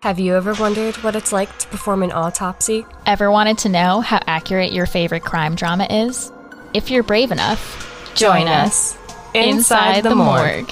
Have you ever wondered what it's like to perform an autopsy? Ever wanted to know how accurate your favorite crime drama is? If you're brave enough, join, us inside the morgue.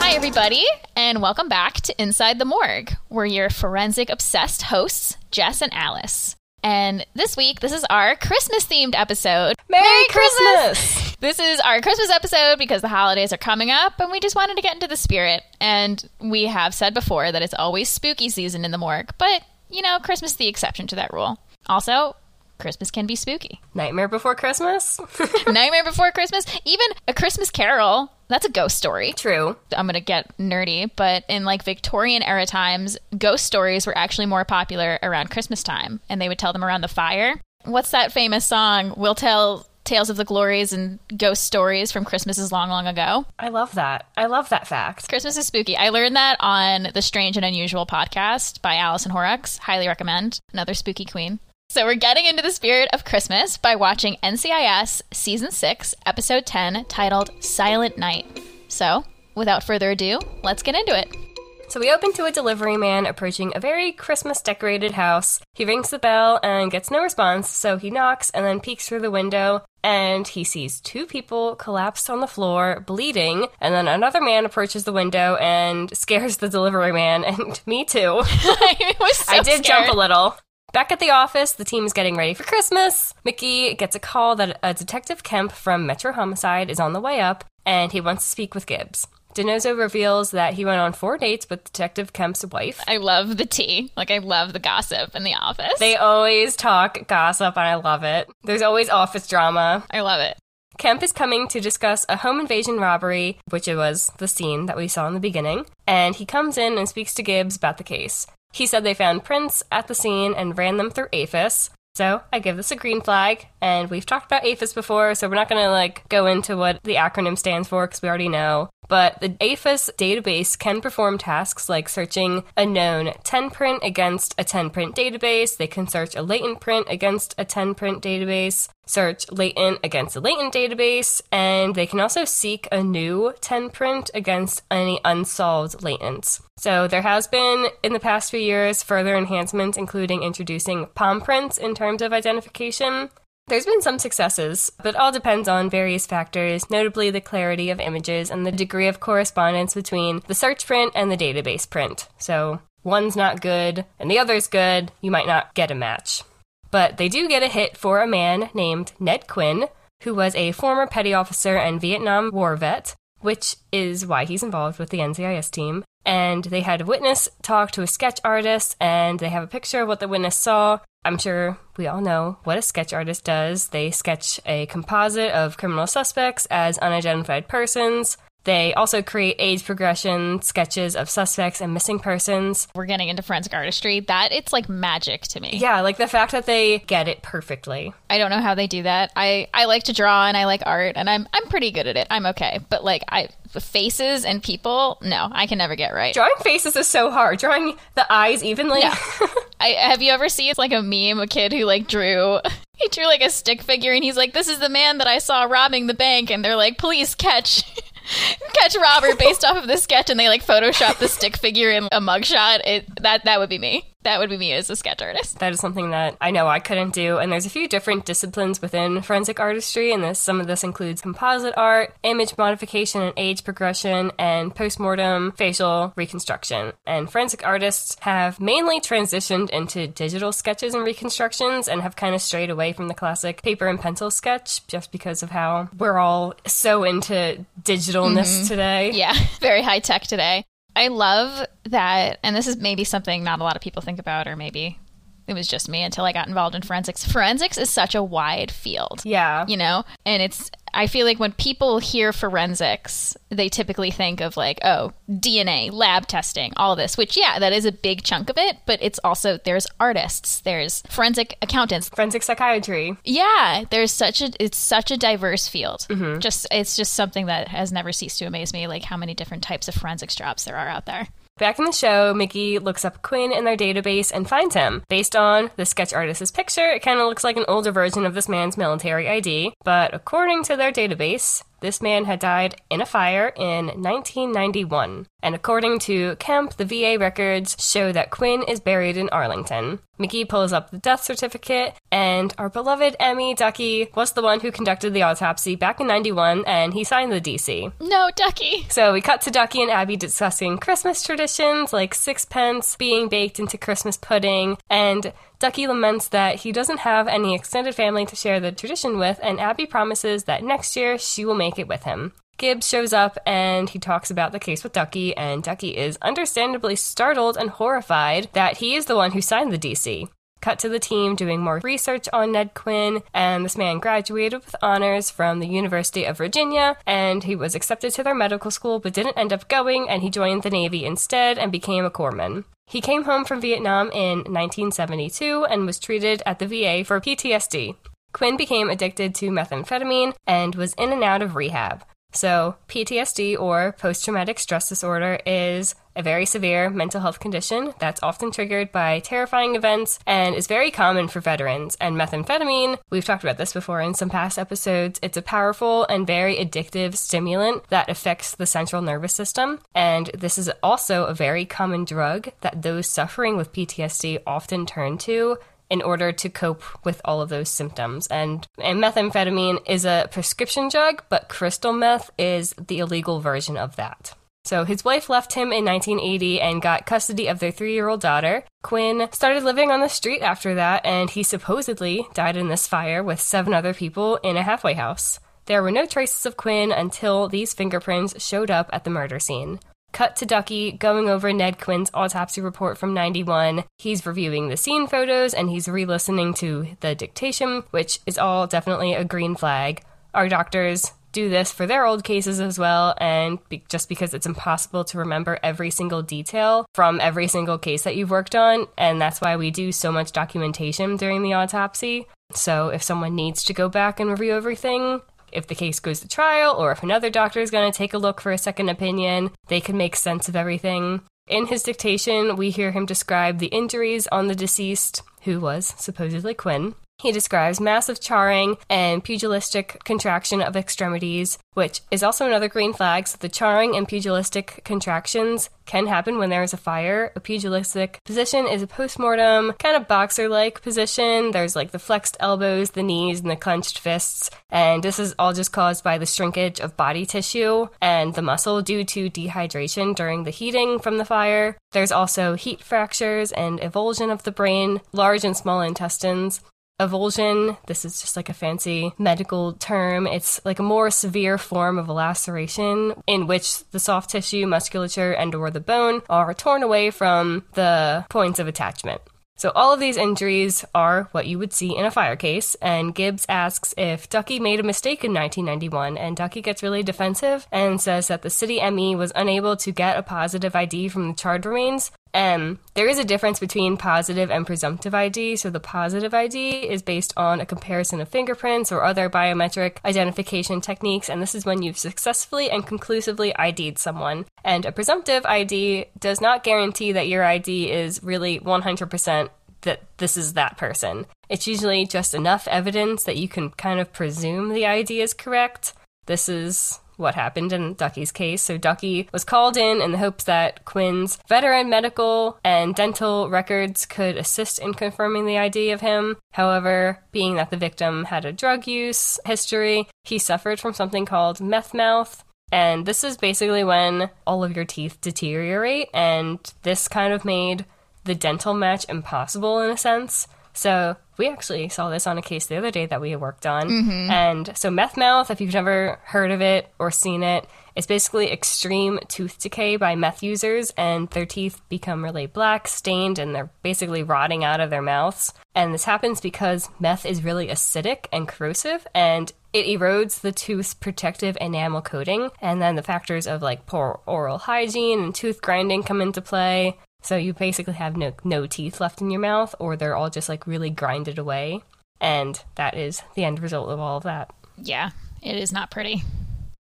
Hi, everybody, and welcome back to Inside the Morgue. We're your forensic obsessed hosts, Jess and Alice. And this week, this is our Christmas themed episode. Merry Christmas! This is our Christmas episode because the holidays are coming up and we just wanted to get into the spirit. And we have said before that it's always spooky season in the morgue, but you know, Christmas is the exception to that rule. Also, Christmas can be spooky. Nightmare Before Christmas? Nightmare Before Christmas, even A Christmas Carol, that's a ghost story. True. I'm going to get nerdy, but in like Victorian era times, ghost stories were actually more popular around Christmas time, and they would tell them around the fire. What's that famous song? We'll tell tales of the glories and ghost stories from Christmases long, long ago. I love that. I love that fact. Christmas is spooky. I learned that on the Strange and Unusual podcast by Allison Horrocks. Highly recommend. Another spooky queen. So we're getting into the spirit of Christmas by watching NCIS Season 6, Episode 10, titled Silent Night. So, without further ado, let's get into it. So we open to a delivery man approaching a very Christmas decorated house. He rings the bell and gets no response, so he knocks and then peeks through the window and he sees two people collapsed on the floor, bleeding, and then another man approaches the window and scares the delivery man and me too. I was so I did scared. jump a little. Back at the office, the team is getting ready for Christmas. McGee gets a call that a Detective Kemp from Metro Homicide is on the way up, and he wants to speak with Gibbs. DiNozzo reveals that he went on four dates with Detective Kemp's wife. I love the tea. Like, I love the gossip in the office. They always talk gossip, and I love it. There's always office drama. I love it. Kemp is coming to discuss a home invasion robbery, which it was the scene that we saw in the beginning, and he comes in and speaks to Gibbs about the case. He said they found prints at the scene and ran them through AFIS. So I give this a green flag, and we've talked about AFIS before, so we're not going to like go into what the acronym stands for because we already know. But the AFIS database can perform tasks like searching a known 10 print against a 10 print database. They can search a latent print against a 10 print database, search latent against a latent database, and they can also seek a new 10 print against any unsolved latents. So there has been in the past few years further enhancements, including introducing palm prints in terms of identification. There's been some successes, but all depends on various factors, notably the clarity of images and the degree of correspondence between the search print and the database print. So, one's not good and the other's good, you might not get a match. But they do get a hit for a man named Ned Quinn, who was a former petty officer and Vietnam War vet, which is why he's involved with the NCIS team. And they had a witness talk to a sketch artist, and they have a picture of what the witness saw. I'm sure we all know what a sketch artist does. They sketch a composite of criminal suspects as unidentified persons. They also create age progression sketches of suspects and missing persons. We're getting into forensic artistry. That it's like magic to me. Yeah, like the fact that they get it perfectly. I don't know how they do that. I, I like to draw and I like art and I'm I'm pretty good at it. I'm okay. But like I faces and people, no, I can never get right. Drawing faces is so hard. Drawing the eyes evenly. Yeah. I have you ever seen like a meme, a kid who like drew he drew like a stick figure and he's like, This is the man that I saw robbing the bank and they're like, Please catch catch robber based off of this sketch and they like photoshop the stick figure in a mugshot. It that that would be me. That would be me as a sketch artist. That is something that I know I couldn't do. And there's a few different disciplines within forensic artistry, and this some of this includes composite art, image modification and age progression, and postmortem facial reconstruction. And forensic artists have mainly transitioned into digital sketches and reconstructions and have kind of strayed away from the classic paper and pencil sketch just because of how we're all so into digitalness mm-hmm. today. Yeah, very high tech today. I love that, and this is maybe something not a lot of people think about, or maybe it was just me until I got involved in forensics. Forensics is such a wide field. Yeah. You know, and it's, I feel like when people hear forensics, they typically think of like, oh, DNA, lab testing, all this, which, yeah, that is a big chunk of it, but it's also, there's artists, there's forensic accountants. Forensic psychiatry. Yeah, there's such a, it's such a diverse field. Mm-hmm. Just, it's just something that has never ceased to amaze me, like how many different types of forensics jobs there are out there. Back in the show, McGee looks up Quinn in their database and finds him. Based on the sketch artist's picture, it kind of looks like an older version of this man's military ID, but according to their database, this man had died in a fire in 1991. And according to Kemp, the VA records show that Quinn is buried in Arlington. McGee pulls up the death certificate, and our beloved ME Ducky was the one who conducted the autopsy back in 91, and he signed the DC. No, Ducky. So we cut to Ducky and Abby discussing Christmas traditions like sixpence being baked into Christmas pudding, and Ducky laments that he doesn't have any extended family to share the tradition with, and Abby promises that next year she will make it with him. Gibbs shows up and he talks about the case with Ducky, and Ducky is understandably startled and horrified that he is the one who signed the DC. Cut to the team doing more research on Ned Quinn, and this man graduated with honors from the University of Virginia, and he was accepted to their medical school but didn't end up going, and he joined the Navy instead and became a corpsman. He came home from Vietnam in 1972 and was treated at the VA for PTSD. Quinn became addicted to methamphetamine and was in and out of rehab. So, PTSD or post traumatic stress disorder is a very severe mental health condition that's often triggered by terrifying events and is very common for veterans. And methamphetamine, we've talked about this before in some past episodes, it's a powerful and very addictive stimulant that affects the central nervous system. And this is also a very common drug that those suffering with PTSD often turn to in order to cope with all of those symptoms. And, and methamphetamine is a prescription drug, but crystal meth is the illegal version of that. So his wife left him in 1980 and got custody of their three year old daughter. Quinn started living on the street after that, and he supposedly died in this fire with seven other people in a halfway house. There were no traces of Quinn until these fingerprints showed up at the murder scene. Cut to Ducky going over Ned Quinn's autopsy report from 91. He's reviewing the scene photos and he's re listening to the dictation, which is all definitely a green flag. Our doctors do this for their old cases as well, and be- just because it's impossible to remember every single detail from every single case that you've worked on, and that's why we do so much documentation during the autopsy. So if someone needs to go back and review everything, if the case goes to trial or if another doctor is going to take a look for a second opinion, they can make sense of everything. In his dictation, we hear him describe the injuries on the deceased, who was supposedly Quinn. He describes massive charring and pugilistic contraction of extremities, which is also another green flag. So the charring and pugilistic contractions can happen when there is a fire. A pugilistic position is a postmortem, kind of boxer like position. There's like the flexed elbows, the knees, and the clenched fists. And this is all just caused by the shrinkage of body tissue and the muscle due to dehydration during the heating from the fire. There's also heat fractures and avulsion of the brain, large and small intestines. Avulsion, this is just like a fancy medical term. It's like a more severe form of a laceration in which the soft tissue, musculature, and or the bone are torn away from the points of attachment. So all of these injuries are what you would see in a fire case, and Gibbs asks if Ducky made a mistake in 1991, and Ducky gets really defensive and says that the city ME was unable to get a positive ID from the charred remains, um, there is a difference between positive and presumptive ID. So the positive ID is based on a comparison of fingerprints or other biometric identification techniques, and this is when you've successfully and conclusively ID'd someone. And a presumptive ID does not guarantee that your ID is really 100% that this is that person. It's usually just enough evidence that you can kind of presume the ID is correct. This is what happened in Ducky's case. So Ducky was called in in the hopes that Quinn's veteran medical and dental records could assist in confirming the ID of him. However, being that the victim had a drug use history, he suffered from something called meth mouth. And this is basically when all of your teeth deteriorate, and this kind of made the dental match impossible in a sense. So we actually saw this on a case the other day that we worked on. Mm-hmm. And so meth mouth, if you've never heard of it or seen it, it's basically extreme tooth decay by meth users, and their teeth become really black, stained, and they're basically rotting out of their mouths. And this happens because meth is really acidic and corrosive, and it erodes the tooth's protective enamel coating. And then the factors of like poor oral hygiene and tooth grinding come into play. So you basically have no no teeth left in your mouth, or they're all just like really grinded away, and that is the end result of all of that. Yeah, it is not pretty.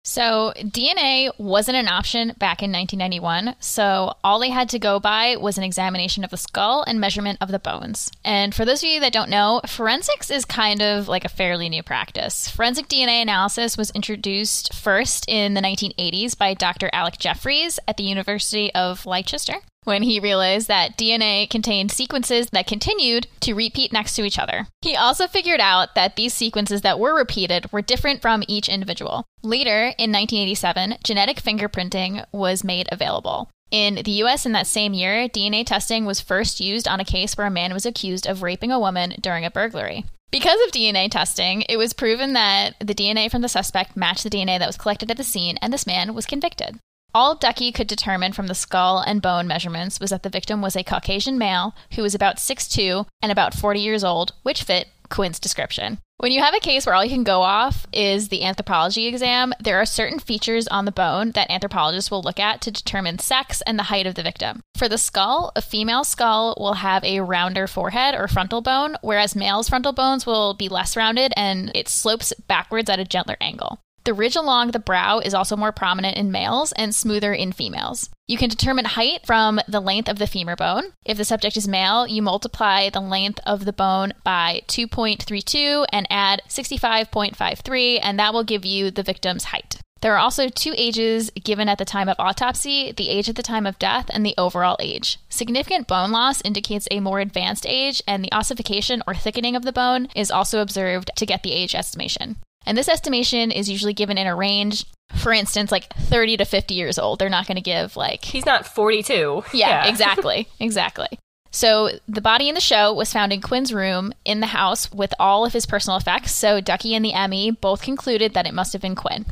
So, DNA wasn't an option back in 1991, so all they had to go by was an examination of the skull and measurement of the bones. And for those of you that don't know, forensics is kind of like a fairly new practice. Forensic DNA analysis was introduced first in the 1980s by Dr. Alec Jeffreys at the University of Leicester when he realized that DNA contained sequences that continued to repeat next to each other. He also figured out that these sequences that were repeated were different from each individual. Later, in 1987, genetic fingerprinting was made available. In the US in that same year, DNA testing was first used on a case where a man was accused of raping a woman during a burglary. Because of DNA testing, it was proven that the DNA from the suspect matched the DNA that was collected at the scene, and this man was convicted. All Ducky could determine from the skull and bone measurements was that the victim was a Caucasian male who was about 6'2 and about 40 years old, which fit Quinn's description. When you have a case where all you can go off is the anthropology exam, there are certain features on the bone that anthropologists will look at to determine sex and the height of the victim. For the skull, a female skull will have a rounder forehead or frontal bone, whereas male's frontal bones will be less rounded and it slopes backwards at a gentler angle. The ridge along the brow is also more prominent in males and smoother in females. You can determine height from the length of the femur bone. If the subject is male, you multiply the length of the bone by 2.32 and add 65.53, and that will give you the victim's height. There are also two ages given at the time of autopsy the age at the time of death and the overall age. Significant bone loss indicates a more advanced age, and the ossification or thickening of the bone is also observed to get the age estimation. And this estimation is usually given in a range, for instance, like 30 to 50 years old. They're not going to give like. He's not 42. Yeah, yeah. exactly. Exactly. So the body in the show was found in Quinn's room in the house with all of his personal effects. So Ducky and the ME both concluded that it must have been Quinn.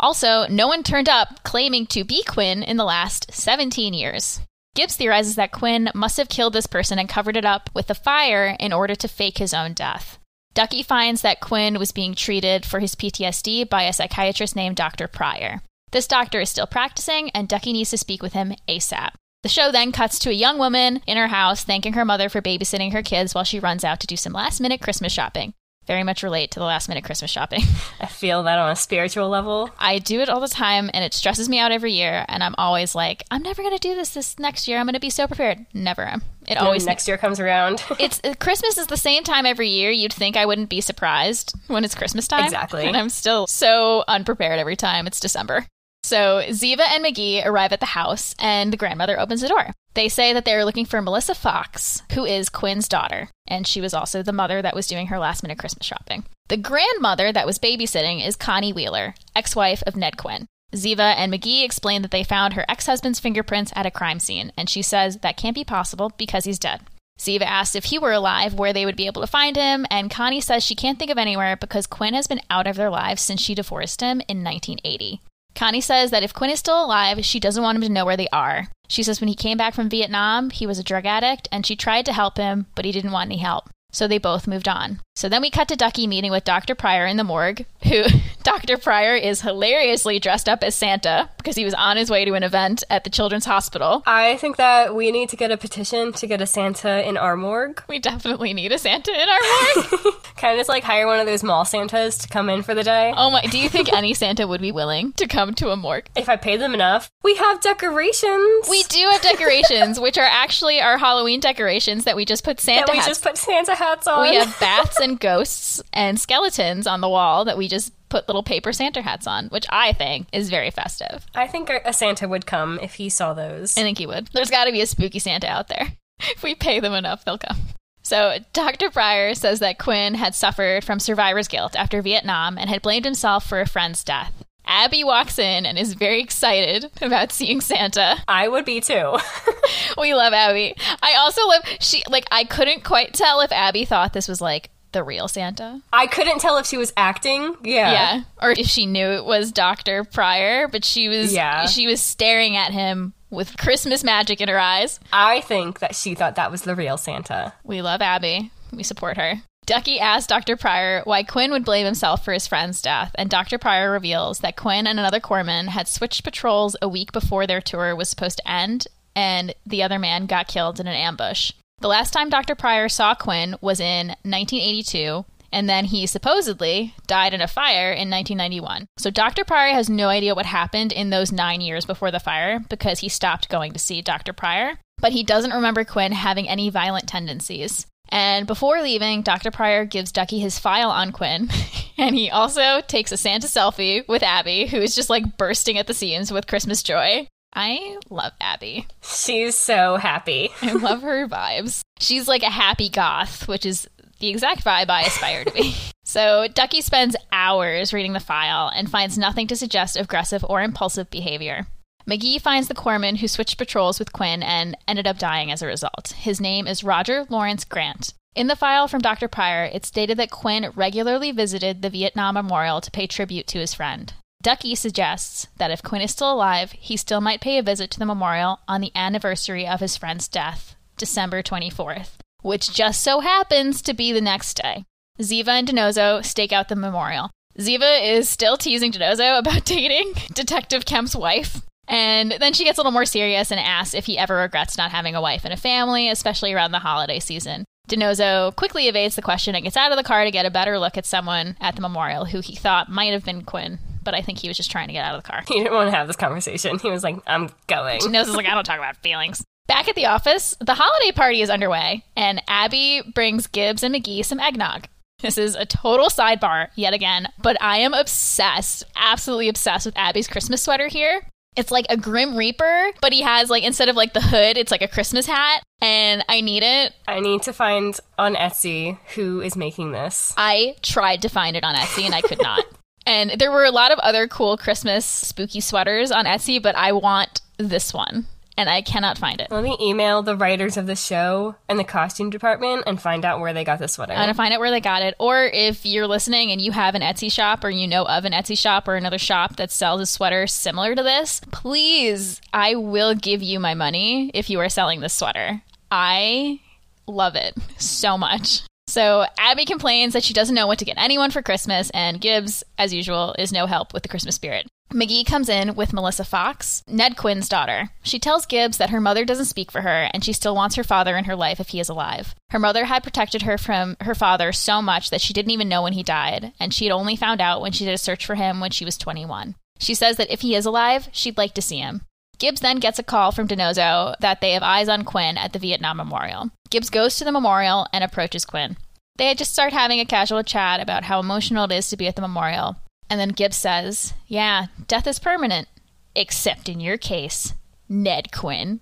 Also, no one turned up claiming to be Quinn in the last 17 years. Gibbs theorizes that Quinn must have killed this person and covered it up with a fire in order to fake his own death. Ducky finds that Quinn was being treated for his PTSD by a psychiatrist named Dr. Pryor. This doctor is still practicing, and Ducky needs to speak with him ASAP. The show then cuts to a young woman in her house thanking her mother for babysitting her kids while she runs out to do some last minute Christmas shopping very much relate to the last minute Christmas shopping. I feel that on a spiritual level. I do it all the time and it stresses me out every year and I'm always like, I'm never going to do this this next year. I'm going to be so prepared. Never am. It always next year comes around. it's uh, Christmas is the same time every year. You'd think I wouldn't be surprised when it's Christmas time. Exactly. And I'm still so unprepared every time it's December. So Ziva and McGee arrive at the house, and the grandmother opens the door. They say that they are looking for Melissa Fox, who is Quinn's daughter, and she was also the mother that was doing her last minute Christmas shopping. The grandmother that was babysitting is Connie Wheeler, ex wife of Ned Quinn. Ziva and McGee explain that they found her ex husband's fingerprints at a crime scene, and she says that can't be possible because he's dead. Ziva asks if he were alive where they would be able to find him, and Connie says she can't think of anywhere because Quinn has been out of their lives since she divorced him in 1980. Connie says that if Quinn is still alive, she doesn't want him to know where they are. She says when he came back from Vietnam, he was a drug addict and she tried to help him, but he didn't want any help. So they both moved on. So then we cut to Ducky meeting with Dr. Pryor in the morgue, who Dr. Pryor is hilariously dressed up as Santa because he was on his way to an event at the Children's Hospital. I think that we need to get a petition to get a Santa in our morgue. We definitely need a Santa in our morgue. kind of just like hire one of those mall Santas to come in for the day. Oh my, do you think any Santa would be willing to come to a morgue? If I paid them enough. We have decorations. We do have decorations, which are actually our Halloween decorations that we just put Santa that we hats. just put Santa hats on. We have bats and ghosts and skeletons on the wall that we just put little paper Santa hats on, which I think is very festive. I think a Santa would come if he saw those. I think he would. There's got to be a spooky Santa out there. If we pay them enough, they'll come. So, Dr. Pryor says that Quinn had suffered from survivor's guilt after Vietnam and had blamed himself for a friend's death. Abby walks in and is very excited about seeing Santa. I would be too. we love Abby. I also love she like I couldn't quite tell if Abby thought this was like the real Santa. I couldn't tell if she was acting. Yeah. Yeah. Or if she knew it was Dr. Pryor, but she was yeah. she was staring at him with Christmas magic in her eyes. I think that she thought that was the real Santa. We love Abby. We support her. Ducky asked Dr. Pryor why Quinn would blame himself for his friend's death, and Dr. Pryor reveals that Quinn and another corpsman had switched patrols a week before their tour was supposed to end, and the other man got killed in an ambush. The last time Dr. Pryor saw Quinn was in 1982, And then he supposedly died in a fire in 1991. So Dr. Pryor has no idea what happened in those nine years before the fire because he stopped going to see Dr. Pryor. But he doesn't remember Quinn having any violent tendencies. And before leaving, Dr. Pryor gives Ducky his file on Quinn. and he also takes a Santa selfie with Abby, who is just like bursting at the seams with Christmas joy. I love Abby. She's so happy. I love her vibes. She's like a happy goth, which is the exact vibe I aspire to be. So Ducky spends hours reading the file and finds nothing to suggest aggressive or impulsive behavior. McGee finds the corpsman who switched patrols with Quinn and ended up dying as a result. His name is Roger Lawrence Grant. In the file from Dr. Pryor, it stated that Quinn regularly visited the Vietnam Memorial to pay tribute to his friend. Ducky suggests that if Quinn is still alive, he still might pay a visit to the memorial on the anniversary of his friend's death, December 24th, which just so happens to be the next day. Ziva and DiNozzo stake out the memorial. Ziva is still teasing DiNozzo about dating Detective Kemp's wife. And then she gets a little more serious and asks if he ever regrets not having a wife and a family, especially around the holiday season. DiNozzo quickly evades the question and gets out of the car to get a better look at someone at the memorial who he thought might have been Quinn, but I think he was just trying to get out of the car. He didn't want to have this conversation. He was like, I'm going. DiNozzo's like, I don't talk about feelings. Back at the office, the holiday party is underway, and Abby brings Gibbs and McGee some eggnog. This is a total sidebar yet again, but I am obsessed, absolutely obsessed with Abby's Christmas sweater here. It's like a Grim Reaper, but he has like instead of like the hood, it's like a Christmas hat, and I need it. I need to find on Etsy who is making this. I tried to find it on Etsy and I could not. and there were a lot of other cool Christmas spooky sweaters on Etsy, but I want this one and I cannot find it. Let me email the writers of the show and the costume department and find out where they got this sweater. I'm gonna find out where they got it. Or if you're listening and you have an Etsy shop or you know of an Etsy shop or another shop that sells a sweater similar to this, please, I will give you my money if you are selling this sweater. I love it so much. So Abby complains that she doesn't know what to get anyone for Christmas, and Gibbs, as usual, is no help with the Christmas spirit. McGee comes in with Melissa Fox, Ned Quinn's daughter. She tells Gibbs that her mother doesn't speak for her and she still wants her father in her life if he is alive. Her mother had protected her from her father so much that she didn't even know when he died, and she had only found out when she did a search for him when she was 21. She says that if he is alive, she'd like to see him. Gibbs then gets a call from DiNozzo that they have eyes on Quinn at the Vietnam Memorial. Gibbs goes to the memorial and approaches Quinn. They just start having a casual chat about how emotional it is to be at the memorial, and then Gibbs says, Yeah, death is permanent. Except in your case, Ned Quinn.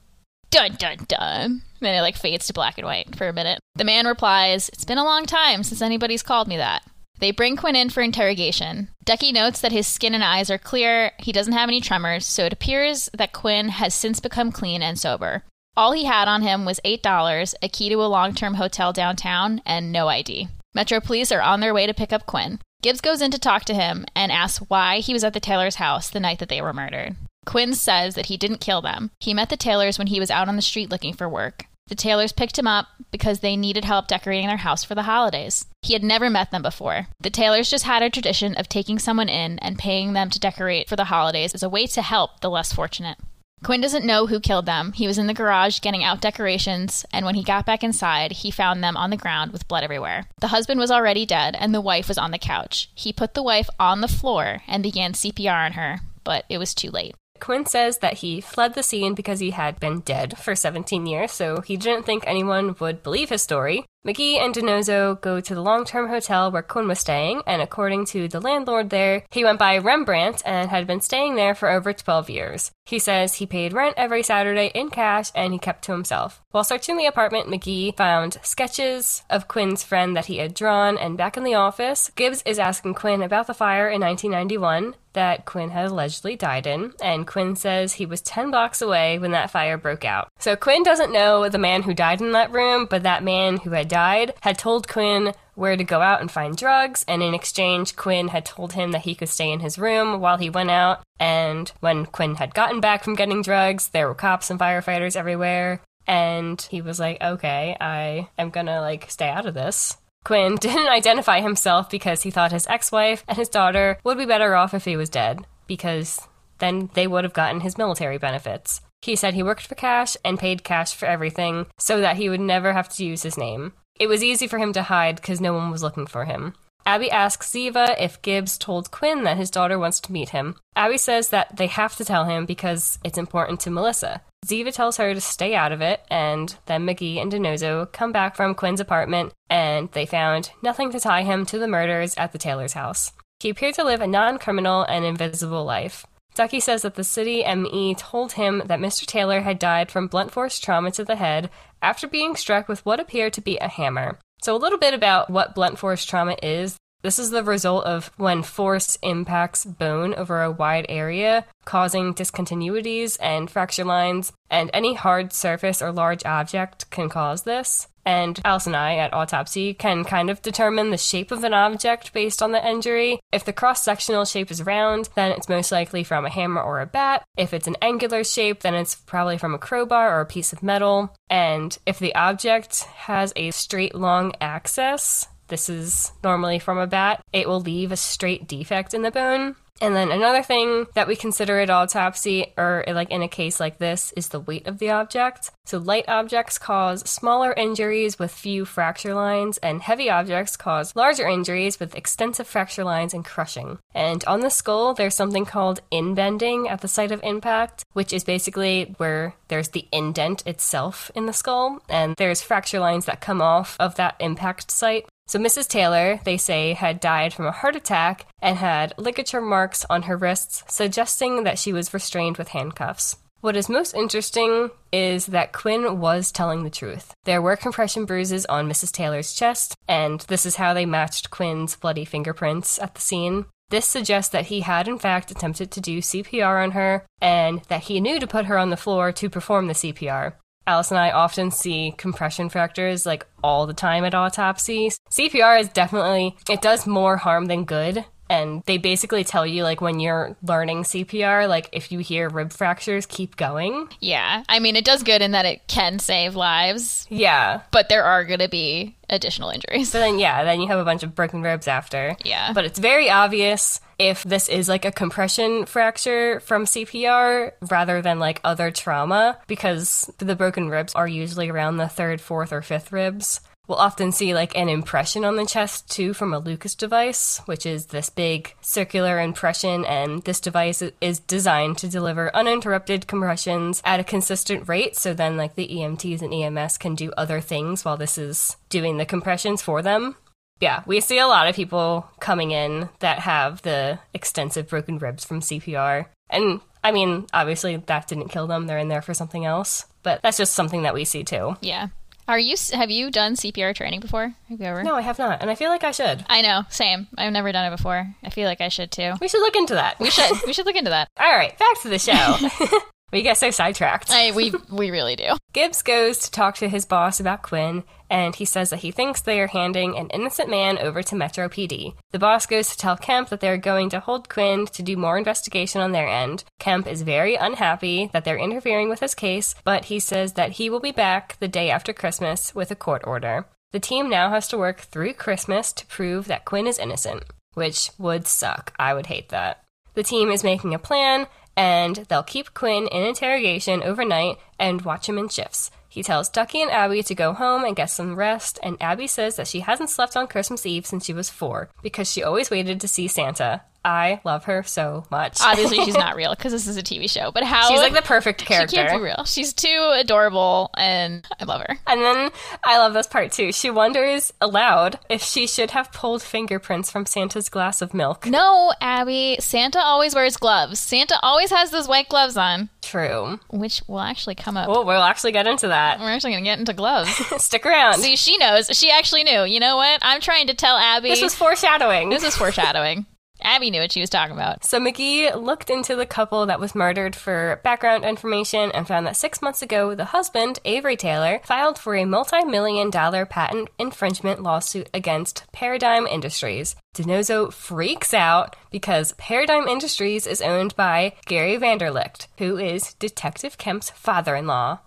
Dun dun dun. Then it like fades to black and white for a minute. The man replies, It's been a long time since anybody's called me that. They bring Quinn in for interrogation. Ducky notes that his skin and eyes are clear, he doesn't have any tremors, so it appears that Quinn has since become clean and sober. All he had on him was $8, a key to a long term hotel downtown, and no ID. Metro police are on their way to pick up Quinn. Gibbs goes in to talk to him and asks why he was at the Taylor's house the night that they were murdered. Quinn says that he didn't kill them. He met the Taylors when he was out on the street looking for work. The Taylors picked him up because they needed help decorating their house for the holidays. He had never met them before. The Taylors just had a tradition of taking someone in and paying them to decorate for the holidays as a way to help the less fortunate. Quinn doesn't know who killed them. He was in the garage getting out decorations, and when he got back inside, he found them on the ground with blood everywhere. The husband was already dead, and the wife was on the couch. He put the wife on the floor and began CPR on her, but it was too late. Quinn says that he fled the scene because he had been dead for 17 years, so he didn't think anyone would believe his story. McGee and DiNozzo go to the long term hotel where Quinn was staying, and according to the landlord there, he went by Rembrandt and had been staying there for over 12 years. He says he paid rent every Saturday in cash and he kept to himself. While searching the apartment, McGee found sketches of Quinn's friend that he had drawn, and back in the office, Gibbs is asking Quinn about the fire in 1991 that Quinn had allegedly died in, and Quinn says he was 10 blocks away when that fire broke out. So Quinn doesn't know the man who died in that room, but that man who had died had told Quinn where to go out and find drugs, and in exchange, Quinn had told him that he could stay in his room while he went out. And when Quinn had gotten back from getting drugs, there were cops and firefighters everywhere. And he was like, okay, I am gonna like stay out of this. Quinn didn't identify himself because he thought his ex wife and his daughter would be better off if he was dead, because then they would have gotten his military benefits. He said he worked for cash and paid cash for everything so that he would never have to use his name. It was easy for him to hide because no one was looking for him. Abby asks Ziva if Gibbs told Quinn that his daughter wants to meet him. Abby says that they have to tell him because it's important to Melissa. Ziva tells her to stay out of it, and then McGee and DiNozzo come back from Quinn's apartment and they found nothing to tie him to the murders at the Taylor's house. He appeared to live a non criminal and invisible life. Ducky says that the city ME told him that Mr. Taylor had died from blunt force trauma to the head after being struck with what appeared to be a hammer. So, a little bit about what blunt force trauma is. This is the result of when force impacts bone over a wide area, causing discontinuities and fracture lines, and any hard surface or large object can cause this. And Alice and I at Autopsy can kind of determine the shape of an object based on the injury. If the cross sectional shape is round, then it's most likely from a hammer or a bat. If it's an angular shape, then it's probably from a crowbar or a piece of metal. And if the object has a straight long axis, this is normally from a bat, it will leave a straight defect in the bone. And then another thing that we consider at autopsy, or like in a case like this, is the weight of the object. So light objects cause smaller injuries with few fracture lines, and heavy objects cause larger injuries with extensive fracture lines and crushing. And on the skull, there's something called inbending at the site of impact, which is basically where there's the indent itself in the skull, and there's fracture lines that come off of that impact site. So, Mrs. Taylor, they say, had died from a heart attack and had ligature marks on her wrists, suggesting that she was restrained with handcuffs. What is most interesting is that Quinn was telling the truth. There were compression bruises on Mrs. Taylor's chest, and this is how they matched Quinn's bloody fingerprints at the scene. This suggests that he had, in fact, attempted to do CPR on her, and that he knew to put her on the floor to perform the CPR. Alice and I often see compression fractures like all the time at autopsies. CPR is definitely, it does more harm than good. And they basically tell you, like, when you're learning CPR, like, if you hear rib fractures, keep going. Yeah. I mean, it does good in that it can save lives, Yeah. but there are going to be additional injuries. So then, yeah, then you have a bunch of broken ribs after. Yeah. But it's very obvious if this is like a compression fracture from CPR rather than like other trauma because the broken ribs are usually around the third, fourth, or fifth ribs. We'll often see like an impression on the chest too from a Lucas device, which is this big circular impression, and this device is designed to deliver uninterrupted compressions at a consistent rate. So then, like the EMTs and EMS can do other things while this is doing the compressions for them. Yeah, we see a lot of people coming in that have the extensive broken ribs from CPR. And I mean, obviously that didn't kill them. They're in there for something else. But that's just something that we see too. Yeah. Are you? Have you done CPR training before? Have you ever? No, I have not. And I feel like I should. I know. Same. I've never done it before. I feel like I should too. We should look into that. We should. we should look into that. All right, back to the show. we get so sidetracked. I, we we really do. Gibbs goes to talk to his boss about Quinn, and he says that he thinks they are handing an innocent man over to Metro PD. The boss goes to tell Kemp that they're going to hold Quinn to do more investigation on their end. Kemp is very unhappy that they're interfering with his case, but he says that he will be back the day after Christmas with a court order. The team now has to work through Christmas to prove that Quinn is innocent, which would suck. I would hate that. The team is making a plan, and they'll keep Quinn in interrogation overnight and watch him in shifts. He tells Ducky and Abby to go home and get some rest, and Abby says that she hasn't slept on Christmas Eve since she was four because she always waited to see Santa. I love her so much. Obviously, she's not real because this is a TV show. But how She's like the perfect character. she can't be real. She's too adorable, and I love her. And then I love this part too. She wonders aloud if she should have pulled fingerprints from Santa's glass of milk. No, Abby. Santa always wears gloves. Santa always has those white gloves on, True. which will actually come up. Oh, we'll actually get into that. We're actually gonna get into gloves. Stick around. See, she knows. She actually knew. You know what? I'm trying to tell Abby. this is foreshadowing. this is foreshadowing. Abby knew what she was talking about. So McGee looked into the couple that was murdered for background information and found that six months ago, the husband, Avery Taylor, filed for a multi million dollar patent infringement lawsuit against Paradigm Industries. DiNozzo freaks out because Paradigm Industries is owned by Gary Vanderlicht, who is Detective Kemp's father in law.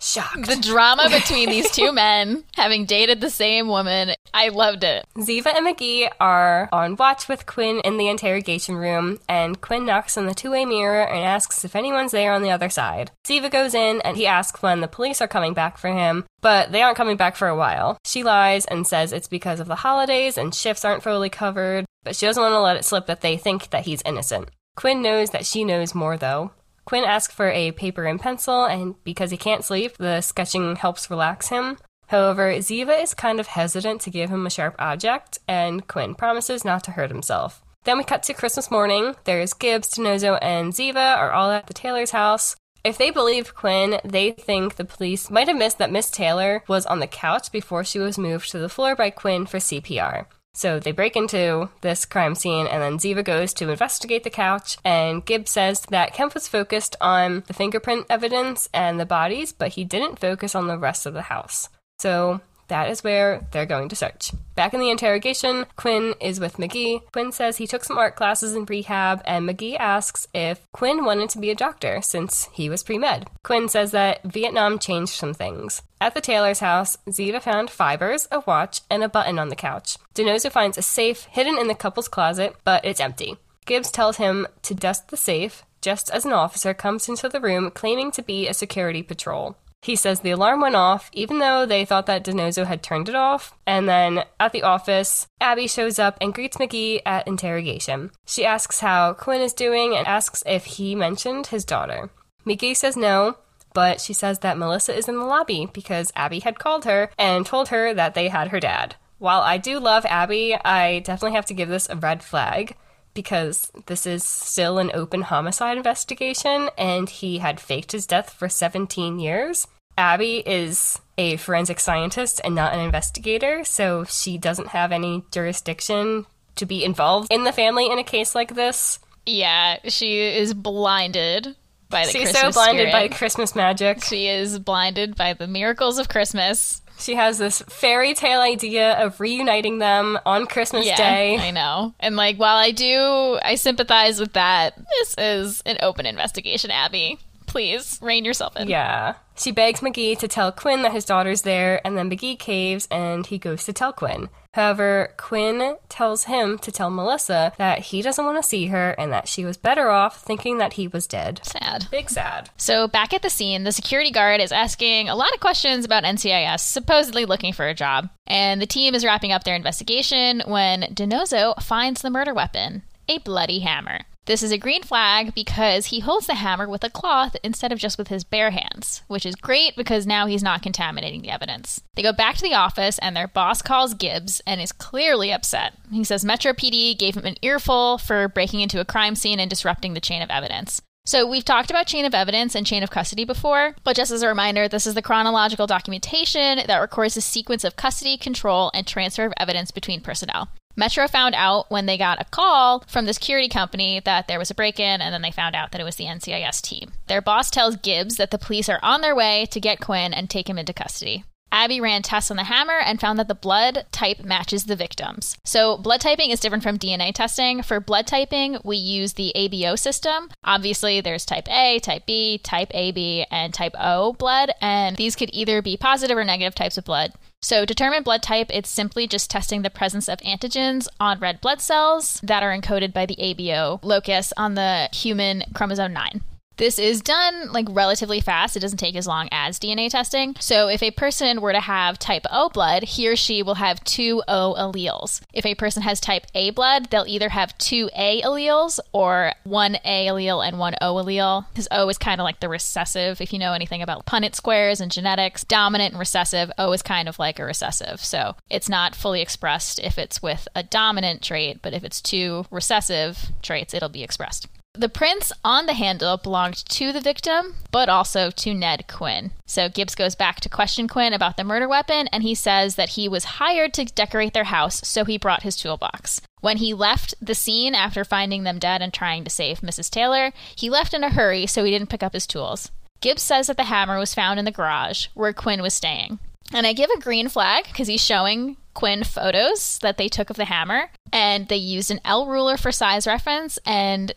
Shocked. The drama between these two men having dated the same woman, I loved it. Ziva and McGee are on watch with Quinn in the interrogation room, and Quinn knocks on the two way mirror and asks if anyone's there on the other side. Ziva goes in and he asks when the police are coming back for him, but they aren't coming back for a while. She lies and says it's because of the holidays and shifts aren't fully covered, but she doesn't want to let it slip that they think that he's innocent. Quinn knows that she knows more, though. Quinn asks for a paper and pencil, and because he can't sleep, the sketching helps relax him. However, Ziva is kind of hesitant to give him a sharp object, and Quinn promises not to hurt himself. Then we cut to Christmas morning. There's Gibbs, DiNozzo, and Ziva are all at the Taylor's house. If they believe Quinn, they think the police might have missed that Miss Taylor was on the couch before she was moved to the floor by Quinn for CPR. So they break into this crime scene, and then Ziva goes to investigate the couch. And Gibbs says that Kemp was focused on the fingerprint evidence and the bodies, but he didn't focus on the rest of the house. So that is where they're going to search. Back in the interrogation, Quinn is with McGee. Quinn says he took some art classes in rehab, and McGee asks if Quinn wanted to be a doctor since he was pre med. Quinn says that Vietnam changed some things. At the Taylor's house, Ziva found fibers, a watch, and a button on the couch. DiNozzo finds a safe hidden in the couple's closet, but it's empty. Gibbs tells him to dust the safe just as an officer comes into the room claiming to be a security patrol. He says the alarm went off, even though they thought that DiNozzo had turned it off. And then at the office, Abby shows up and greets McGee at interrogation. She asks how Quinn is doing and asks if he mentioned his daughter. McGee says no, but she says that Melissa is in the lobby because Abby had called her and told her that they had her dad. While I do love Abby, I definitely have to give this a red flag because this is still an open homicide investigation and he had faked his death for 17 years. Abby is a forensic scientist and not an investigator, so she doesn't have any jurisdiction to be involved in the family in a case like this. Yeah, she is blinded by the She's Christmas so blinded spirit. by Christmas magic. She is blinded by the miracles of Christmas. She has this fairy tale idea of reuniting them on Christmas Yeah, Day. I know. And like, while I do, I sympathize with that. This is an open investigation, Abby. Please rein yourself in. Yeah. She begs McGee to tell Quinn that his daughter's there, and then McGee caves and he goes to tell Quinn. However, Quinn tells him to tell Melissa that he doesn't want to see her and that she was better off thinking that he was dead. Sad. Big sad. So back at the scene, the security guard is asking a lot of questions about NCIS, supposedly looking for a job. And the team is wrapping up their investigation when DiNozzo finds the murder weapon, a bloody hammer. This is a green flag because he holds the hammer with a cloth instead of just with his bare hands, which is great because now he's not contaminating the evidence. They go back to the office and their boss calls Gibbs and is clearly upset. He says Metro PD gave him an earful for breaking into a crime scene and disrupting the chain of evidence. So, we've talked about chain of evidence and chain of custody before, but just as a reminder, this is the chronological documentation that records the sequence of custody, control, and transfer of evidence between personnel. Metro found out when they got a call from the security company that there was a break in, and then they found out that it was the NCIS team. Their boss tells Gibbs that the police are on their way to get Quinn and take him into custody. Abby ran tests on the hammer and found that the blood type matches the victim's. So, blood typing is different from DNA testing. For blood typing, we use the ABO system. Obviously, there's type A, type B, type AB, and type O blood, and these could either be positive or negative types of blood. So, determine blood type, it's simply just testing the presence of antigens on red blood cells that are encoded by the ABO locus on the human chromosome 9. This is done like relatively fast. It doesn't take as long as DNA testing. So if a person were to have type O blood, he or she will have two O alleles. If a person has type A blood, they'll either have two A alleles or one A allele and one O allele. Because O is kind of like the recessive. If you know anything about Punnett squares and genetics, dominant and recessive, O is kind of like a recessive. So it's not fully expressed if it's with a dominant trait, but if it's two recessive traits, it'll be expressed. The prints on the handle belonged to the victim, but also to Ned Quinn. So Gibbs goes back to question Quinn about the murder weapon, and he says that he was hired to decorate their house, so he brought his toolbox. When he left the scene after finding them dead and trying to save Mrs. Taylor, he left in a hurry, so he didn't pick up his tools. Gibbs says that the hammer was found in the garage, where Quinn was staying. And I give a green flag because he's showing Quinn photos that they took of the hammer, and they used an L ruler for size reference, and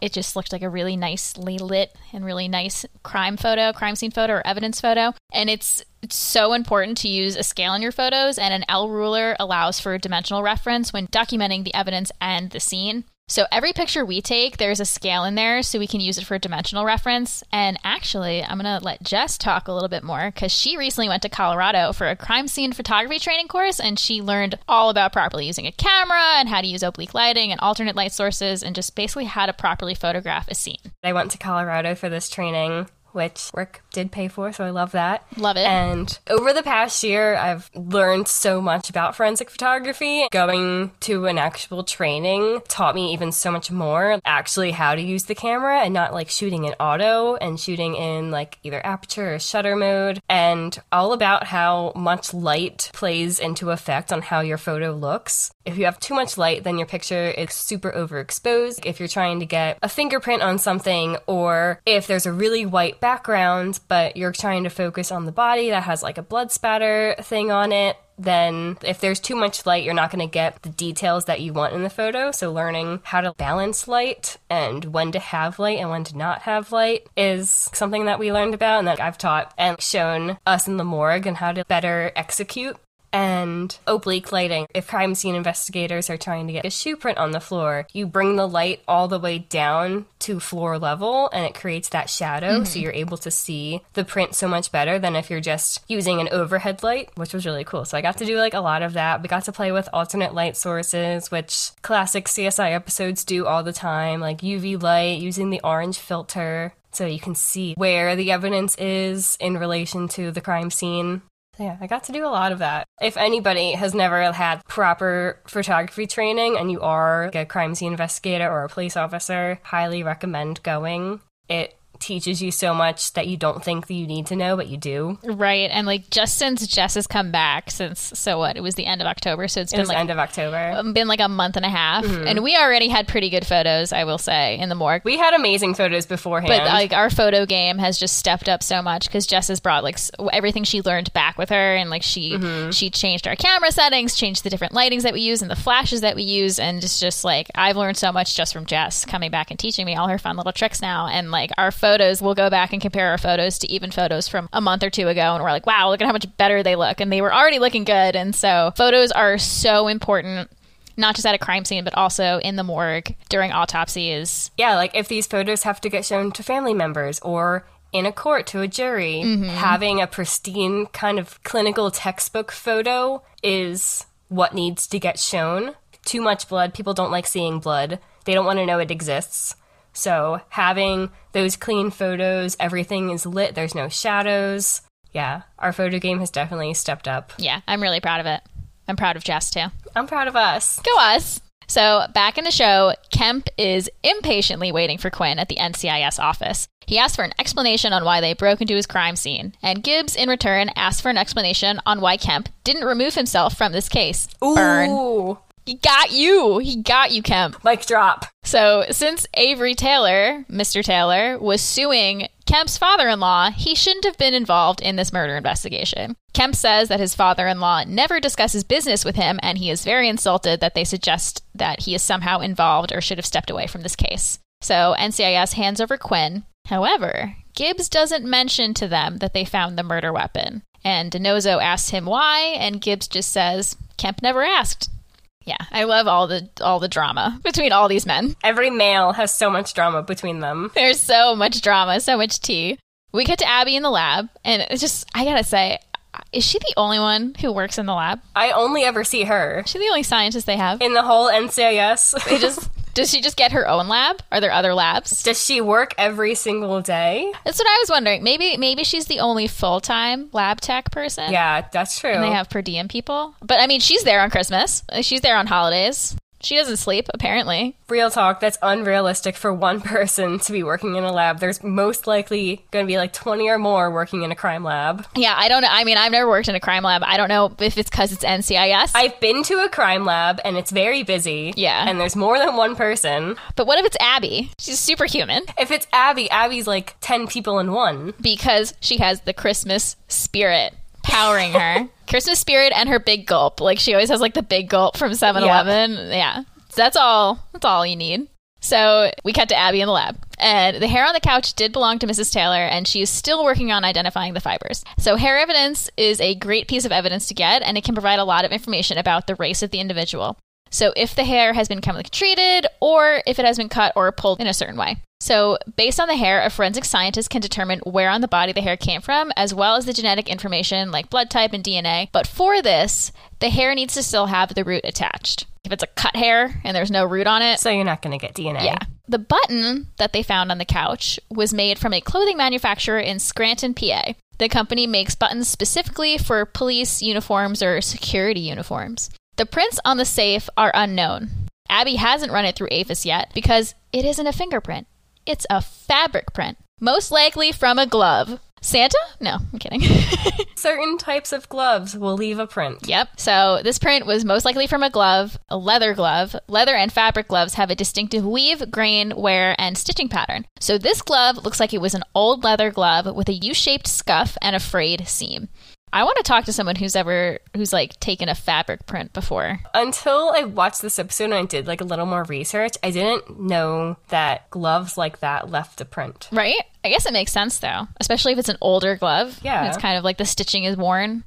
it just looked like a really nicely lit and really nice crime photo, crime scene photo, or evidence photo. And it's, it's so important to use a scale in your photos, and an L ruler allows for dimensional reference when documenting the evidence and the scene. So every picture we take, there's a scale in there so we can use it for dimensional reference. And actually, I'm going to let Jess talk a little bit more because she recently went to Colorado for a crime scene photography training course and she learned all about properly using a camera and how to use oblique lighting and alternate light sources and just basically how to properly photograph a scene. I went to Colorado for this training which work did pay for, so I love that. Love it. And over the past year, I've learned so much about forensic photography. Going to an actual training taught me even so much more. Actually, how to use the camera and not like shooting in auto and shooting in like either aperture or shutter mode, and all about how much light plays into effect on how your photo looks. If you have too much light, then your picture is super overexposed. If you're trying to get a fingerprint on something, or if there's a really white background, but you're trying to focus on the body that has like a blood spatter thing on it, then if there's too much light, you're not going to get the details that you want in the photo. So, learning how to balance light and when to have light and when to not have light is something that we learned about and that I've taught and shown us in the morgue and how to better execute and oblique lighting. If crime scene investigators are trying to get a shoe print on the floor, you bring the light all the way down to floor level and it creates that shadow so mm-hmm. you're able to see the print so much better than if you're just using an overhead light, which was really cool. So I got to do like a lot of that. We got to play with alternate light sources, which classic CSI episodes do all the time, like UV light using the orange filter so you can see where the evidence is in relation to the crime scene. Yeah, I got to do a lot of that. If anybody has never had proper photography training and you are a crime scene investigator or a police officer, highly recommend going. It teaches you so much that you don't think that you need to know, but you do. Right. And like just since Jess has come back, since so what? It was the end of October. So it's It been was like end of October. um, been like a month and a half. And we already had pretty good photos, I will say, in the morgue. we had amazing photos beforehand. But like our photo game has just stepped up so much because Jess has brought like s- everything she learned back with her, and like she she changed our camera settings, changed the different lightings that we use and the flashes that we use, and it's just like I've learned so much just from Jess coming back and teaching me all her fun little tricks now. And like our photos, we'll go back and compare our photos to even photos from a month or two ago, and we're like, wow, look at how much better they look, and they were already looking good. And so photos are so important. Not just at a crime scene, but also in the morgue during autopsies. yeah, like if these photos have to get shown to family members or in a court to a jury, mm-hmm. having a pristine kind of clinical textbook photo is what needs to get shown. Too much blood, people don't like seeing blood. They don't want to know it exists. So, having those clean photos, everything is lit, there's no shadows. Yeah, our photo game has definitely stepped up. Yeah, I'm really proud of it. I'm proud of Jess too. I'm proud of us. Go us. So, back in the show, Kemp is impatiently waiting for Quinn at the NCIS office. He asks for an explanation on why they broke into his crime scene, and Gibbs, in return, asks for an explanation on why Kemp didn't remove himself from this case. Burn. He got you. He got you, Kemp. mic drop. So, since Avery Taylor, Mr. Taylor, was suing Kemp's father in law, he shouldn't have been involved in this murder investigation. Kemp says that his father in law never discusses business with him, and he is very insulted that they suggest that he is somehow involved or should have stepped away from this case. So, NCIS hands over Quinn. However, Gibbs doesn't mention to them that they found the murder weapon. And DiNozzo asks him why, and Gibbs just says, Kemp never asked. Yeah, I love all the all the drama between all these men. Every male has so much drama between them. There's so much drama, so much tea. We get to Abby in the lab, and it's just I gotta say, is she the only one who works in the lab? I only ever see her She's the only scientist they have? in the whole NCIS. They just does she just get her own lab? Are there other labs? Does she work every single day? That's what I was wondering. Maybe maybe she's the only full time lab tech person. Yeah, that's true. And they have per diem people. But I mean, she's there on Christmas. She's there on holidays. She doesn't sleep, apparently. Real talk, that's unrealistic for one person to be working in a lab. There's most likely going to be like 20 or more working in a crime lab. Yeah, I don't know. I mean, I've never worked in a crime lab. I don't know if it's because it's NCIS. I've been to a crime lab and it's very busy. Yeah. And there's more than one person. but what if it's Abby? She's superhuman If it's Abby, Abby's like 10 people in one. because she has the Christmas spirit powering her. Christmas spirit and her big gulp. Like she always has like the big gulp from 7-Eleven. Yeah. That's all. That's all you need. So we cut to Abby in the lab. And the hair on the couch did belong to Mrs. Taylor, and she is still working on identifying the fibers. So, hair evidence is a great piece of evidence to get, and it can provide a lot of information about the race of the individual. So if the hair has been chemically treated or if it has been cut or pulled in a certain way. So, based on the hair, a forensic scientist can determine where on the body the hair came from, as well as the genetic information like blood type and DNA. But for this, the hair needs to still have the root attached. If it's a cut hair and there's no root on it, So you're not going to get DNA. yeah. The button that they found on the couch was made from a clothing manufacturer in Scranton, PA. The company makes buttons specifically for police uniforms or security uniforms. The prints on the safe are unknown. Abby hasn't run it through AFIS yet because it isn't a fingerprint. It's a fabric print, most likely from a glove. Santa? No, I'm kidding. Certain types of gloves will leave a print. Yep. So this print was most likely from a glove, a leather glove. Leather and fabric gloves have a distinctive weave, grain, wear, and stitching pattern. So this glove looks like it was an old leather glove with a U-shaped scuff and a frayed seam. I want to talk to someone who's ever who's like taken a fabric print before. Until I watched this episode and I did like a little more research, I didn't know that gloves like that left a print. Right? I guess it makes sense though, especially if it's an older glove. Yeah. It's kind of like the stitching is worn.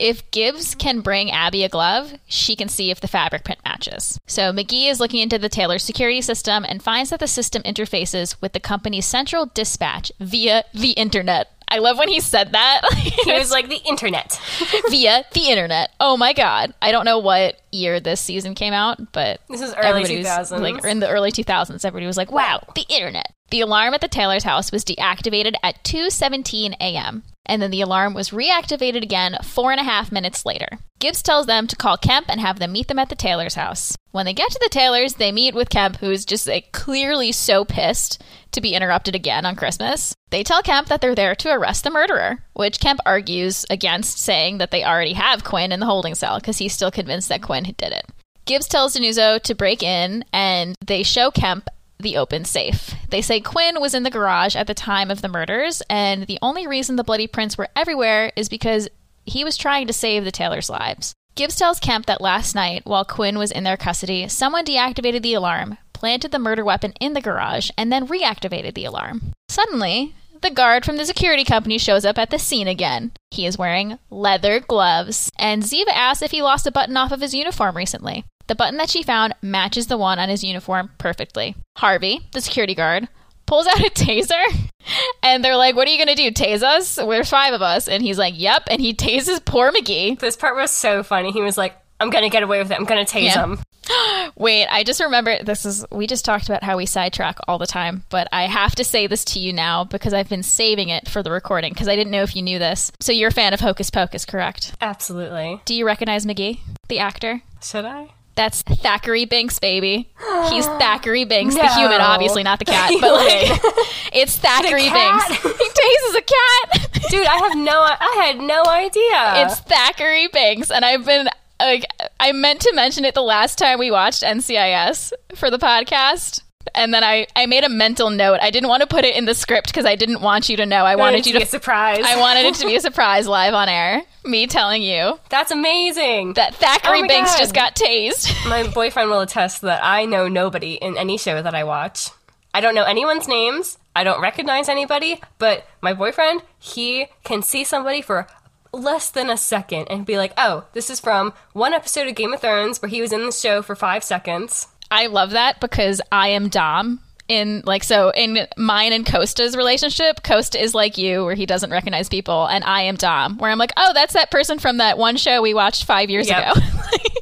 If Gibbs can bring Abby a glove, she can see if the fabric print matches. So McGee is looking into the Taylor security system and finds that the system interfaces with the company's central dispatch via the internet. I love when he said that. He was like the internet. via the internet. Oh my god. I don't know what year this season came out, but This is early everybody was 2000s. like in the early 2000s everybody was like wow the internet the alarm at the taylor's house was deactivated at 2.17 a.m and then the alarm was reactivated again four and a half minutes later. Gibbs tells them to call kemp and have them meet them at the taylor's house. When they get to the taylors they meet with kemp who's just like clearly so pissed to be interrupted again on christmas. They tell kemp that they're there to arrest the murderer which kemp argues against saying that they already have quinn in the holding cell because he's still convinced that quinn did it. Gibbs tells DiNozzo to break in, and they show Kemp the open safe. They say Quinn was in the garage at the time of the murders, and the only reason the bloody prints were everywhere is because he was trying to save the Taylors' lives. Gibbs tells Kemp that last night, while Quinn was in their custody, someone deactivated the alarm, planted the murder weapon in the garage, and then reactivated the alarm. Suddenly, the guard from the security company shows up at the scene again. He is wearing leather gloves, and Ziva asks if he lost a button off of his uniform recently. The button that she found matches the one on his uniform perfectly. Harvey, the security guard, pulls out a taser, and they're like, What are you going to do? Tase us? There's five of us. And he's like, Yep. And he tases poor McGee. This part was so funny. He was like, I'm going to get away with it. I'm going to tase Yeah. him. Wait, I just remember this is we just talked about how we sidetrack all the time, but I have to say this to you now because I've been saving it for the recording because I didn't know if you knew this. So you're a fan of Hocus Pocus, correct? Absolutely. Do you recognize McGee, the actor? Should I? That's Thackery Binx, baby. He's Thackery Binx, the human, obviously not the cat, but like it's Thackery cat? Binx. He tases a cat. Dude, I have no I had no idea. It's Thackery Binx, and I've been like, I meant to mention it the last time we watched NCIS for the podcast. And then I, I made a mental note. I didn't want to put it in the script because I didn't want you to know. I wanted you be to. a surprise. I wanted it to be a surprise live on air. Me telling you That's amazing. that Thackery Oh my Binx God. just got tased. My boyfriend will attest that I know nobody in any show that I watch. I don't know anyone's names. I don't recognize anybody, but my boyfriend, he can see somebody for less than a second and be like, "Oh, this is from one episode of Game of Thrones where he was in the show for 5 seconds." I love that because I am Dom. In like so in mine and Costa's relationship, Costa is like you where he doesn't recognize people and I am Dom where I'm like, "Oh, that's that person from that one show we watched 5 years Yep. ago."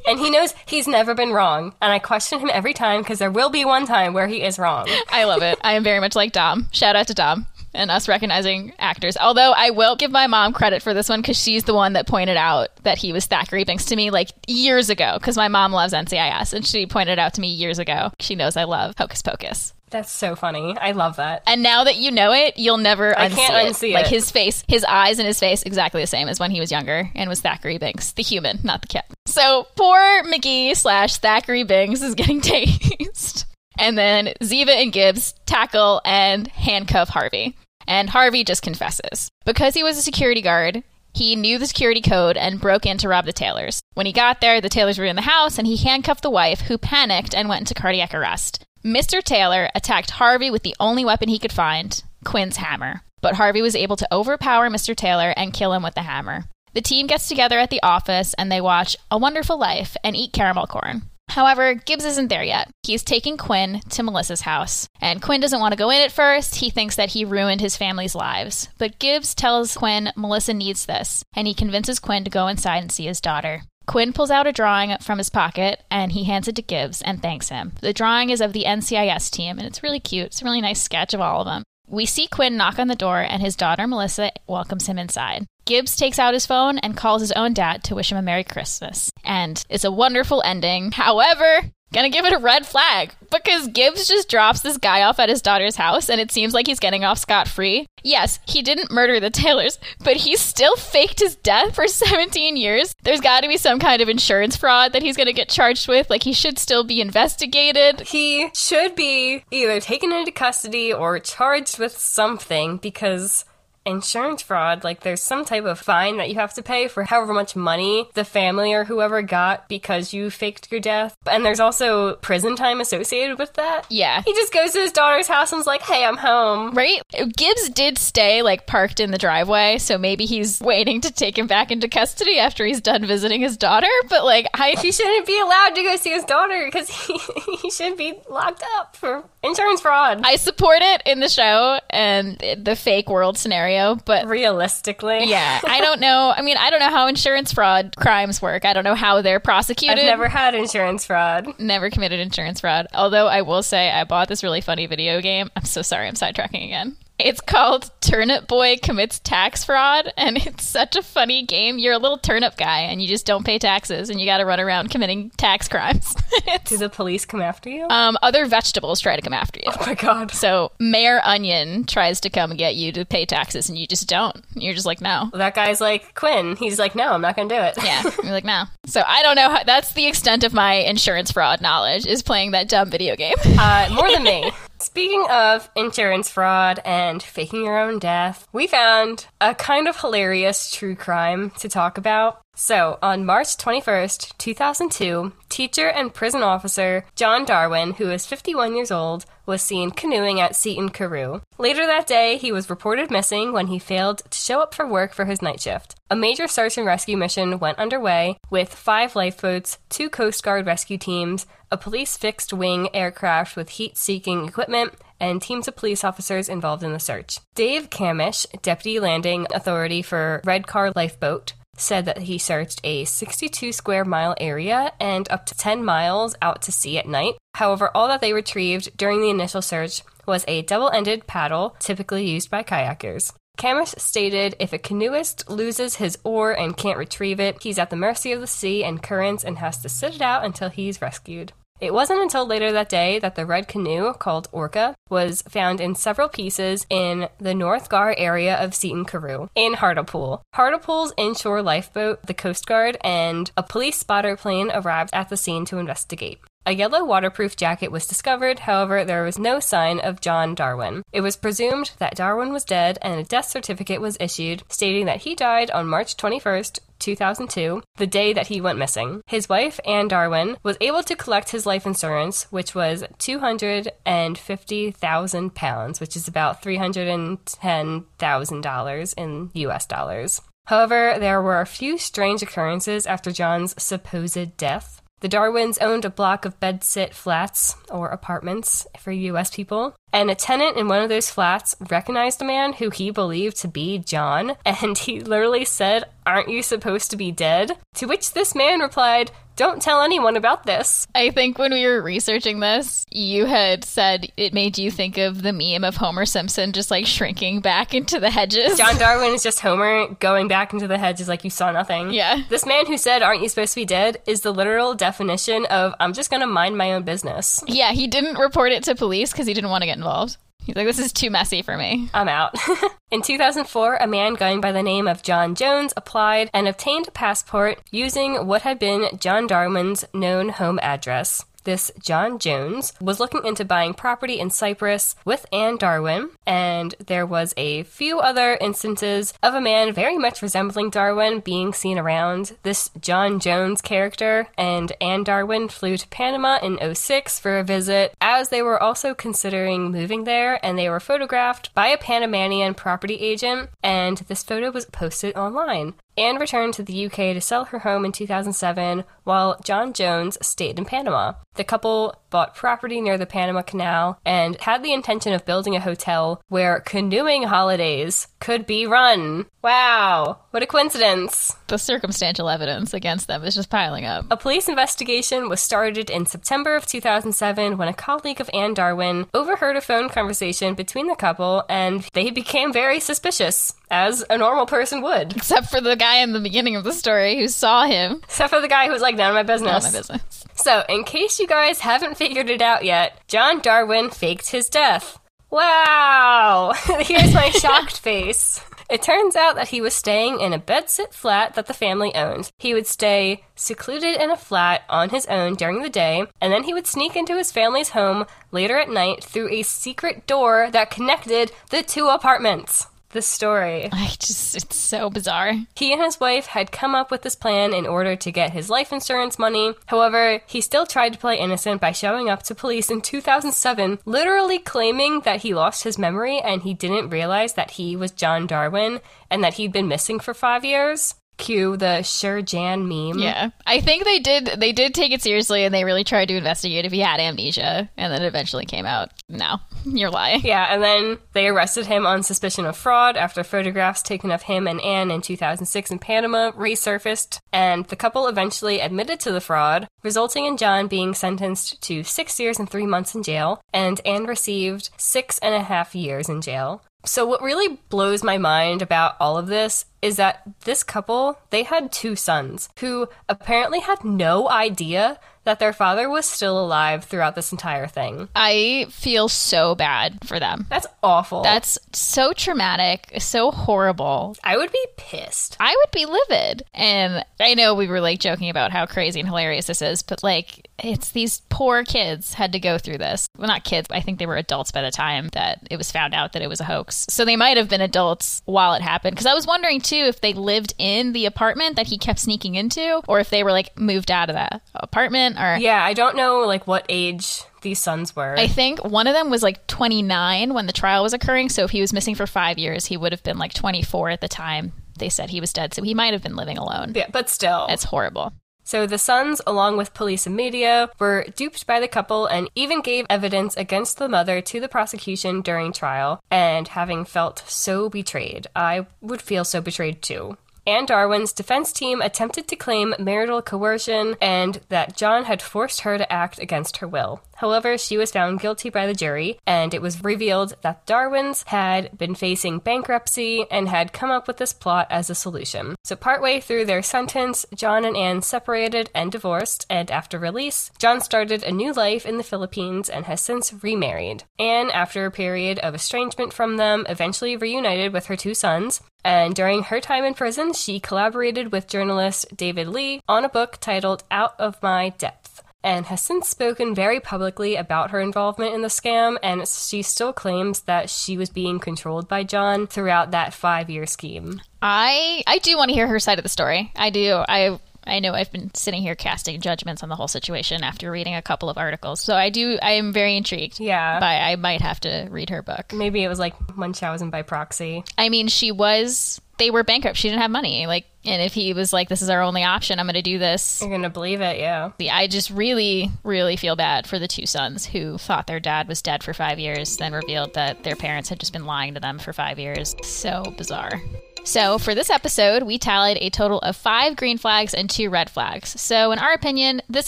And he knows he's never been wrong, and I question him every time because there will be one time where he is wrong. I love it. I am very much like Dom. Shout out to Dom and us recognizing actors. Although I will give my mom credit for this one because she's the one that pointed out that he was Thackery Binx to me like years ago because my mom loves NCIS and she pointed out to me years ago. She knows I love Hocus Pocus. That's so funny. I love that. And now that you know it, you'll never I unsee can't unsee it. unsee Like his face, his eyes and his face exactly the same as when he was younger and was Thackery Binx, the human, not the cat. So poor McGee slash Thackery Binx is getting tased. And then Ziva and Gibbs tackle and handcuff Harvey. And Harvey just confesses. Because he was a security guard, he knew the security code and broke in to rob the Taylors. When he got there, the Taylors were in the house and he handcuffed the wife, who panicked and went into cardiac arrest. Mr. Taylor attacked Harvey with the only weapon he could find Quinn's hammer. But Harvey was able to overpower Mr. Taylor and kill him with the hammer. The team gets together at the office and they watch A Wonderful Life and eat caramel corn. However, Gibbs isn't there yet. He's taking Quinn to Melissa's house, and Quinn doesn't want to go in at first. He thinks that he ruined his family's lives. But Gibbs tells Quinn Melissa needs this, and he convinces Quinn to go inside and see his daughter. Quinn pulls out a drawing from his pocket and he hands it to Gibbs and thanks him. The drawing is of the NCIS team and it's really cute. It's a really nice sketch of all of them. We see Quinn knock on the door and his daughter Melissa welcomes him inside. Gibbs takes out his phone and calls his own dad to wish him a Merry Christmas. And it's a wonderful ending. However, Gonna give it a red flag because Gibbs just drops this guy off at his daughter's house and it seems like he's getting off scot free. Yes, he didn't murder the Taylors, but he still faked his death for 17 years. There's gotta be some kind of insurance fraud that he's gonna get charged with. Like, he should still be investigated. He should be either taken into custody or charged with something because insurance fraud, like there's some type of fine that you have to pay for however much money the family or whoever got because you faked your death. And there's also prison time associated with that. Yeah. He just goes to his daughter's house and's like, hey, I'm home. Right? Gibbs did stay like parked in the driveway, so maybe he's waiting to take him back into custody after he's done visiting his daughter. But like, I He shouldn't be allowed to go see his daughter because he, he should be locked up for insurance fraud. I support it in the show and the fake world scenario, but Realistically. yeah, I don't know. I mean, I don't know how insurance fraud crimes work. I don't know how they're prosecuted. I've never had insurance fraud. never committed insurance fraud. Although I will say I bought this really funny video game. I'm so sorry, I'm sidetracking again. It's called Turnip Boy Commits Tax Fraud, and it's such a funny game. You're a little turnip guy, and you just don't pay taxes, and you got to run around committing tax crimes. Do the police come after you? um, other vegetables try to come after you. oh my god. So Mayor Onion tries to come get you to pay taxes, and you just don't. You're just like, no. That guy's like, Quinn. He's like, no, I'm not going to do it. Yeah, you're like, no. So I don't know. How, that's the extent of my insurance fraud knowledge is playing that dumb video game. Uh, more than me. Speaking of insurance fraud and faking your own death, we found a kind of hilarious true crime to talk about. So, on March 21st, 2002, teacher and prison officer John Darwin, who is 51 years old, was seen canoeing at Seaton Carew. Later that day, he was reported missing when he failed to show up for work for his night shift. A major search and rescue mission went underway with five lifeboats, two Coast Guard rescue teams, a police fixed wing aircraft with heat seeking equipment, and teams of police officers involved in the search. Dave Camish, Deputy Landing Authority for Redcar Lifeboat, said that he searched a 62 square mile area and up to 10 miles out to sea at night. However, all that they retrieved during the initial search was a double ended paddle, typically used by kayakers. Camish stated if a canoeist loses his oar and can't retrieve it, he's at the mercy of the sea and currents and has to sit it out until he's rescued. It wasn't until later that day that the red canoe, called Orca, was found in several pieces in the North Gare area of Seaton Carew in Hartlepool. Hartlepool's inshore lifeboat, the Coast Guard, and a police spotter plane arrived at the scene to investigate. A yellow waterproof jacket was discovered, however, there was no sign of John Darwin. It was presumed that Darwin was dead, and a death certificate was issued stating that he died on March 21st, 2002, the day that he went missing. His wife, Anne Darwin, was able to collect his life insurance, which was £250,000, which is about $310,000 in US dollars. However, there were a few strange occurrences after John's supposed death. The Darwins owned a block of bedsit flats, or apartments for US people, and a tenant in one of those flats recognized a man who he believed to be John, and he literally said, Aren't you supposed to be dead? To which this man replied, Don't tell anyone about this. I think when we were researching this, you had said it made you think of the meme of Homer Simpson just like shrinking back into the hedges. John Darwin is just Homer going back into the hedges like you saw nothing. Yeah. This man who said, Aren't you supposed to be dead? is the literal definition of, I'm just gonna mind my own business. Yeah, he didn't report it to police because he didn't want to get involved. He's like, this is too messy for me. I'm out. In 2004, a man going by the name of John Jones applied and obtained a passport using what had been John Darwin's known home address. This John Jones was looking into buying property in Cyprus with Anne Darwin, and there was a few other instances of a man very much resembling Darwin being seen around. This John Jones character and Anne Darwin flew to Panama in 06 for a visit, as they were also considering moving there, and they were photographed by a Panamanian property agent, and this photo was posted online. Anne returned to the UK to sell her home in 2007, while John Jones stayed in Panama. The couple bought property near the Panama Canal and had the intention of building a hotel where canoeing holidays could be run. Wow, what a coincidence! The circumstantial evidence against them is just piling up. A police investigation was started in September of 2007 when a colleague of Anne Darwin overheard a phone conversation between the couple and they became very suspicious, as a normal person would. Except for the guy in the beginning of the story who saw him. Except for the guy who was like, none of my business. None of my business. So, in case you guys haven't figured it out yet, John Darwin faked his death. Wow! Here's my shocked face. It turns out that he was staying in a bedsit flat that the family owned. He would stay secluded in a flat on his own during the day, and then he would sneak into his family's home later at night through a secret door that connected the two apartments the story. I just, it's so bizarre. He and his wife had come up with this plan in order to get his life insurance money. However, he still tried to play innocent by showing up to police in 2007, literally claiming that he lost his memory and he didn't realize that he was John Darwin and that he'd been missing for five years. Cue the Sure Jan meme. Yeah, I think they did. They did take it seriously, and they really tried to investigate if he had amnesia, and then eventually came out. No, you're lying. Yeah, and then they arrested him on suspicion of fraud after photographs taken of him and Anne in 2006 in Panama resurfaced, and the couple eventually admitted to the fraud, resulting in John being sentenced to six years and three months in jail, and Anne received six and a half years in jail. So what really blows my mind about all of this is that this couple, they had two sons who apparently had no idea that their father was still alive throughout this entire thing. I feel so bad for them. That's awful. That's so traumatic, so horrible. I would be pissed. I would be livid. And I know we were like joking about how crazy and hilarious this is, but like it's these poor kids had to go through this. Well, not kids, I think they were adults by the time that it was found out that it was a hoax. So they might have been adults while it happened. Because I was wondering too if they lived in the apartment that he kept sneaking into, or if they were like moved out of that apartment or Yeah, I don't know like what age these sons were. I think one of them was like 29 when the trial was occurring. So if he was missing for five years, he would have been like 24 at the time they said he was dead. So he might have been living alone. yeah, but still. It's horrible. So the sons, along with police and media, were duped by the couple and even gave evidence against the mother to the prosecution during trial. And having felt so betrayed, I would feel so betrayed too. Anne Darwin's defense team attempted to claim marital coercion and that John had forced her to act against her will. However, she was found guilty by the jury, and it was revealed that Darwin's had been facing bankruptcy and had come up with this plot as a solution. So, partway through their sentence, John and Anne separated and divorced, and after release, John started a new life in the Philippines and has since remarried. Anne, after a period of estrangement from them, eventually reunited with her two sons, and during her time in prison, she collaborated with journalist David Lee on a book titled Out of My Depth and has since spoken very publicly about her involvement in the scam, and she still claims that she was being controlled by John throughout that five year scheme. I I do want to hear her side of the story. I do. I I know I've been sitting here casting judgments on the whole situation after reading a couple of articles. So I do I am very intrigued. Yeah. But I might have to read her book. Maybe it was like Munchausen by proxy. I mean, she was they were bankrupt. She didn't have money. Like and if he was like this is our only option, I'm going to do this. You're going to believe it, yeah. I just really really feel bad for the two sons who thought their dad was dead for 5 years, then revealed that their parents had just been lying to them for 5 years. So bizarre. So, for this episode, we tallied a total of five green flags and two red flags. So, in our opinion, this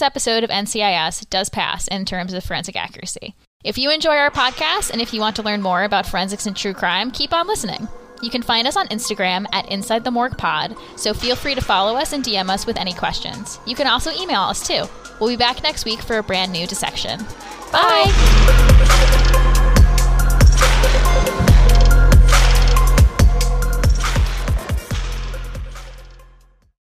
episode of NCIS does pass in terms of forensic accuracy. If you enjoy our podcast and if you want to learn more about forensics and true crime, keep on listening. You can find us on Instagram at Inside the Morgue Pod, so feel free to follow us and DM us with any questions. You can also email us too. We'll be back next week for a brand new dissection. Bye. Bye.